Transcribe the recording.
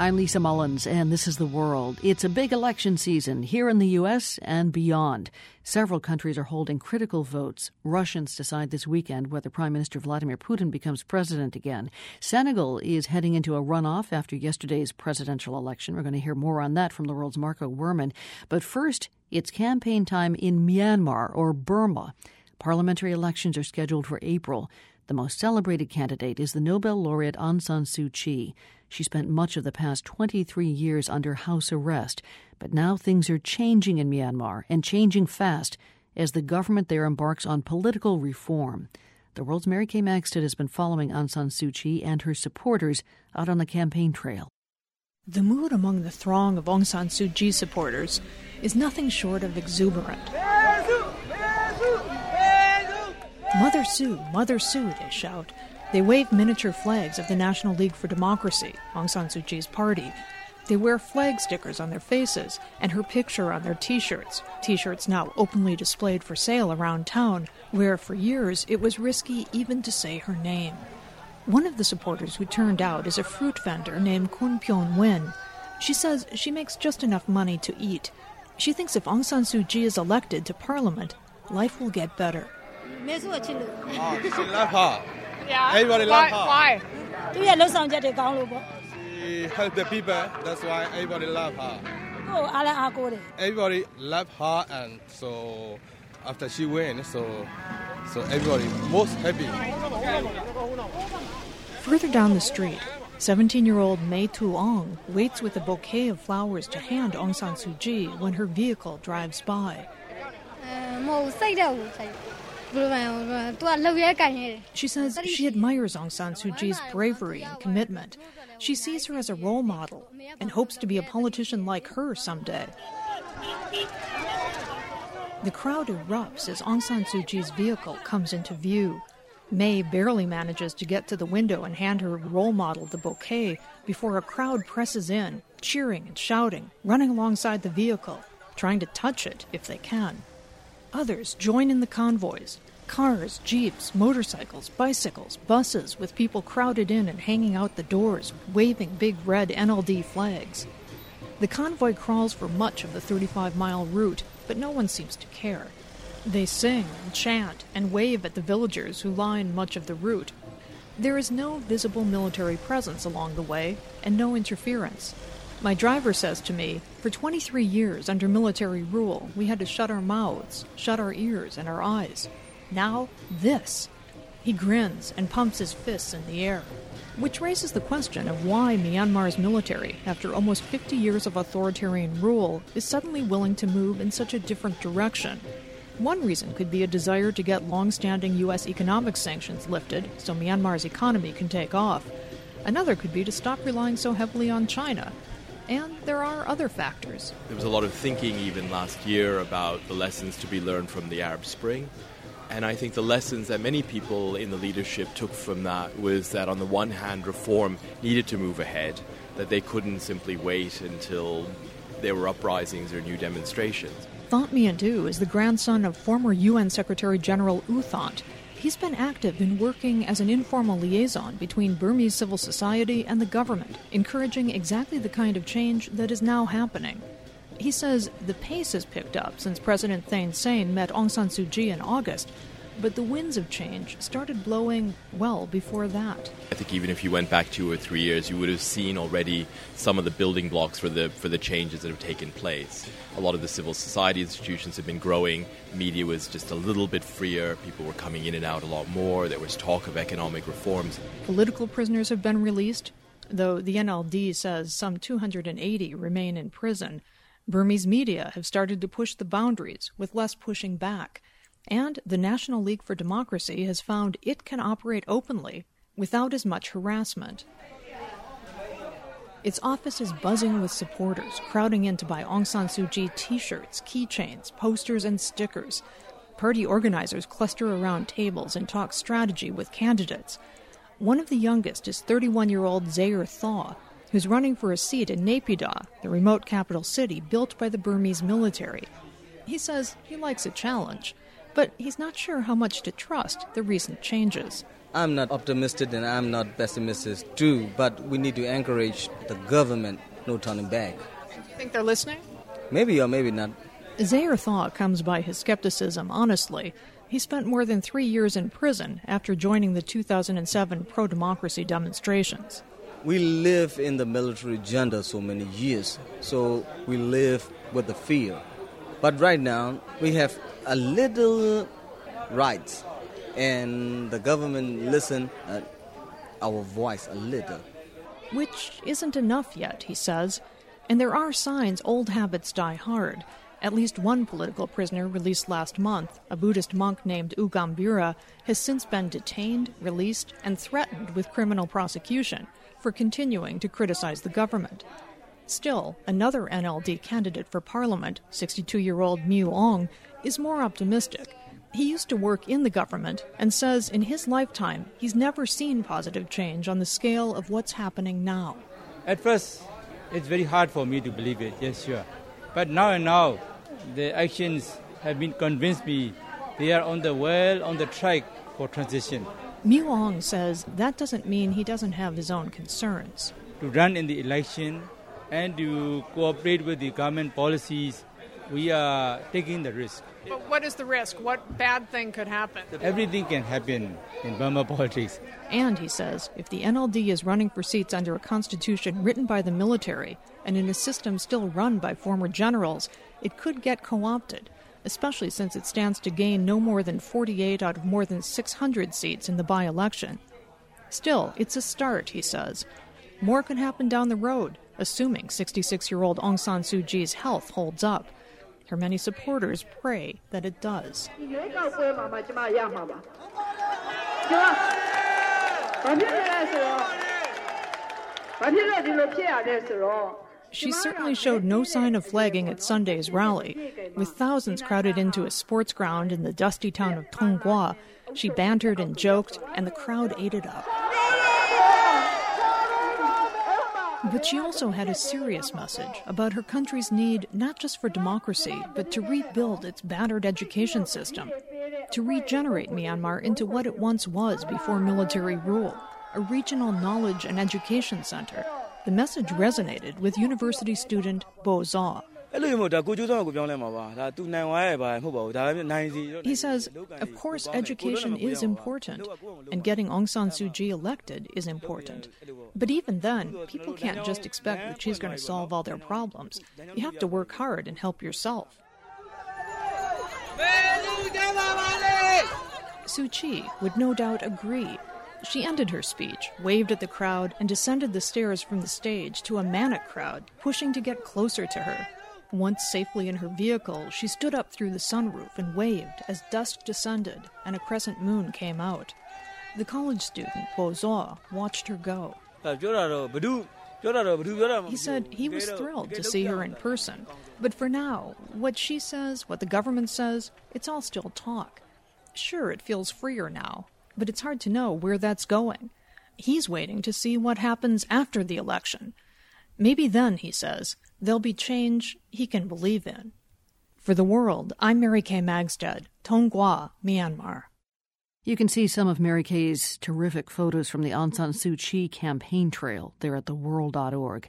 I'm Lisa Mullins, and this is The World. It's a big election season here in the U.S. and beyond. Several countries are holding critical votes. Russians decide this weekend whether Prime Minister Vladimir Putin becomes president again. Senegal is heading into a runoff after yesterday's presidential election. We're going to hear more on that from The World's Marco Werman. But first, it's campaign time in Myanmar, or Burma. Parliamentary elections are scheduled for April. The most celebrated candidate is the Nobel laureate Aung San Suu Kyi. She spent much of the past 23 years under house arrest, but now things are changing in Myanmar and changing fast as the government there embarks on political reform. The world's Mary Kay Magistad has been following Aung San Suu Kyi and her supporters out on the campaign trail. The mood among the throng of Aung San Suu Kyi supporters is nothing short of exuberant. Mother Sue, Mother Sue, they shout, they wave miniature flags of the National League for Democracy, Aung San Suu Kyi's party. They wear flag stickers on their faces and her picture on their t shirts, t shirts now openly displayed for sale around town, where for years it was risky even to say her name. One of the supporters who turned out is a fruit vendor named Kun Pyon Wen. She says she makes just enough money to eat. She thinks if Aung San Suu Kyi is elected to parliament, life will get better. Oh, she love her. Yeah. Everybody why, love her. Why? သူရဲ့လှုပ်ဆောင်ချက်တွေကောင်းလို့ပေါ့ She help the people. That's why everybody love her. ကိုယ်အားလည်းအားကိုးတယ် Everybody love her, and so after she win, so so everybody most happy. Further down the street, 17 year old Mei Tu Ong waits with a bouquet of flowers to hand Aung San Suu Kyi when her vehicle drives by. မဟုတ်စိတ်တော့စိတ် she says she admires Aung San Suu Kyi's bravery and commitment. She sees her as a role model and hopes to be a politician like her someday. The crowd erupts as Aung San Suu Kyi's vehicle comes into view. May barely manages to get to the window and hand her role model the bouquet before a crowd presses in, cheering and shouting, running alongside the vehicle, trying to touch it if they can. Others join in the convoys cars, jeeps, motorcycles, bicycles, buses with people crowded in and hanging out the doors, waving big red NLD flags. The convoy crawls for much of the 35 mile route, but no one seems to care. They sing and chant and wave at the villagers who line much of the route. There is no visible military presence along the way and no interference. My driver says to me, for 23 years under military rule, we had to shut our mouths, shut our ears, and our eyes. Now, this. He grins and pumps his fists in the air. Which raises the question of why Myanmar's military, after almost 50 years of authoritarian rule, is suddenly willing to move in such a different direction. One reason could be a desire to get long standing U.S. economic sanctions lifted so Myanmar's economy can take off. Another could be to stop relying so heavily on China. And there are other factors. There was a lot of thinking even last year about the lessons to be learned from the Arab Spring. And I think the lessons that many people in the leadership took from that was that, on the one hand, reform needed to move ahead, that they couldn't simply wait until there were uprisings or new demonstrations. Thant Myint-U is the grandson of former UN Secretary General U Thant. He's been active in working as an informal liaison between Burmese civil society and the government, encouraging exactly the kind of change that is now happening. He says the pace has picked up since President Thein Sein met Aung San Suu Kyi in August, but the winds of change started blowing well before that. I think even if you went back two or three years, you would have seen already some of the building blocks for the for the changes that have taken place. A lot of the civil society institutions have been growing. Media was just a little bit freer. People were coming in and out a lot more. There was talk of economic reforms. Political prisoners have been released, though the NLD says some 280 remain in prison. Burmese media have started to push the boundaries, with less pushing back. And the National League for Democracy has found it can operate openly without as much harassment. Its office is buzzing with supporters, crowding in to buy Aung San Suu Kyi t shirts, keychains, posters, and stickers. Party organizers cluster around tables and talk strategy with candidates. One of the youngest is 31 year old Zayar Thaw, who's running for a seat in Naypyidaw, the remote capital city built by the Burmese military. He says he likes a challenge, but he's not sure how much to trust the recent changes. I'm not optimistic and I'm not pessimistic too, but we need to encourage the government, no turning back. Do you think they're listening? Maybe or maybe not. Zayar Thaw comes by his skepticism honestly. He spent more than three years in prison after joining the 2007 pro democracy demonstrations. We live in the military agenda so many years, so we live with the fear. But right now, we have a little rights, and the government listen uh, our voice a little. Which isn't enough yet, he says. And there are signs old habits die hard. At least one political prisoner released last month, a Buddhist monk named U Gambira, has since been detained, released, and threatened with criminal prosecution for continuing to criticize the government. Still, another NLD candidate for parliament, 62 year old Miu Aung, is more optimistic. He used to work in the government and says in his lifetime he's never seen positive change on the scale of what's happening now. At first, it's very hard for me to believe it, yes, sure. But now and now, the actions have been convinced me they are on the well, on the track for transition. Miu Aung says that doesn't mean he doesn't have his own concerns. To run in the election and to cooperate with the government policies, we are taking the risk. But what is the risk? What bad thing could happen? Everything can happen in Burma politics. And, he says, if the NLD is running for seats under a constitution written by the military and in a system still run by former generals, it could get co opted, especially since it stands to gain no more than 48 out of more than 600 seats in the by election. Still, it's a start, he says. More can happen down the road, assuming 66 year old Aung San Suu Kyi's health holds up. Her many supporters pray that it does. She certainly showed no sign of flagging at Sunday's rally. With thousands crowded into a sports ground in the dusty town of Tonghua, she bantered and joked, and the crowd ate it up. But she also had a serious message about her country's need not just for democracy, but to rebuild its battered education system, to regenerate Myanmar into what it once was before military rule a regional knowledge and education center. The message resonated with university student Bo Zaw. He says, of course, education is important, and getting Aung San Suu Kyi elected is important. But even then, people can't just expect that she's going to solve all their problems. You have to work hard and help yourself. Suu Kyi would no doubt agree. She ended her speech, waved at the crowd, and descended the stairs from the stage to a manic crowd, pushing to get closer to her. Once safely in her vehicle, she stood up through the sunroof and waved as dusk descended and a crescent moon came out. The college student, Bo Zaw, watched her go. He said he was thrilled to see her in person. But for now, what she says, what the government says, it's all still talk. Sure, it feels freer now, but it's hard to know where that's going. He's waiting to see what happens after the election. Maybe then, he says, there'll be change he can believe in. For the world, I'm Mary Kay Magistad, Tonghua, Myanmar. You can see some of Mary Kay's terrific photos from the Aung San Suu Kyi campaign trail there at theworld.org.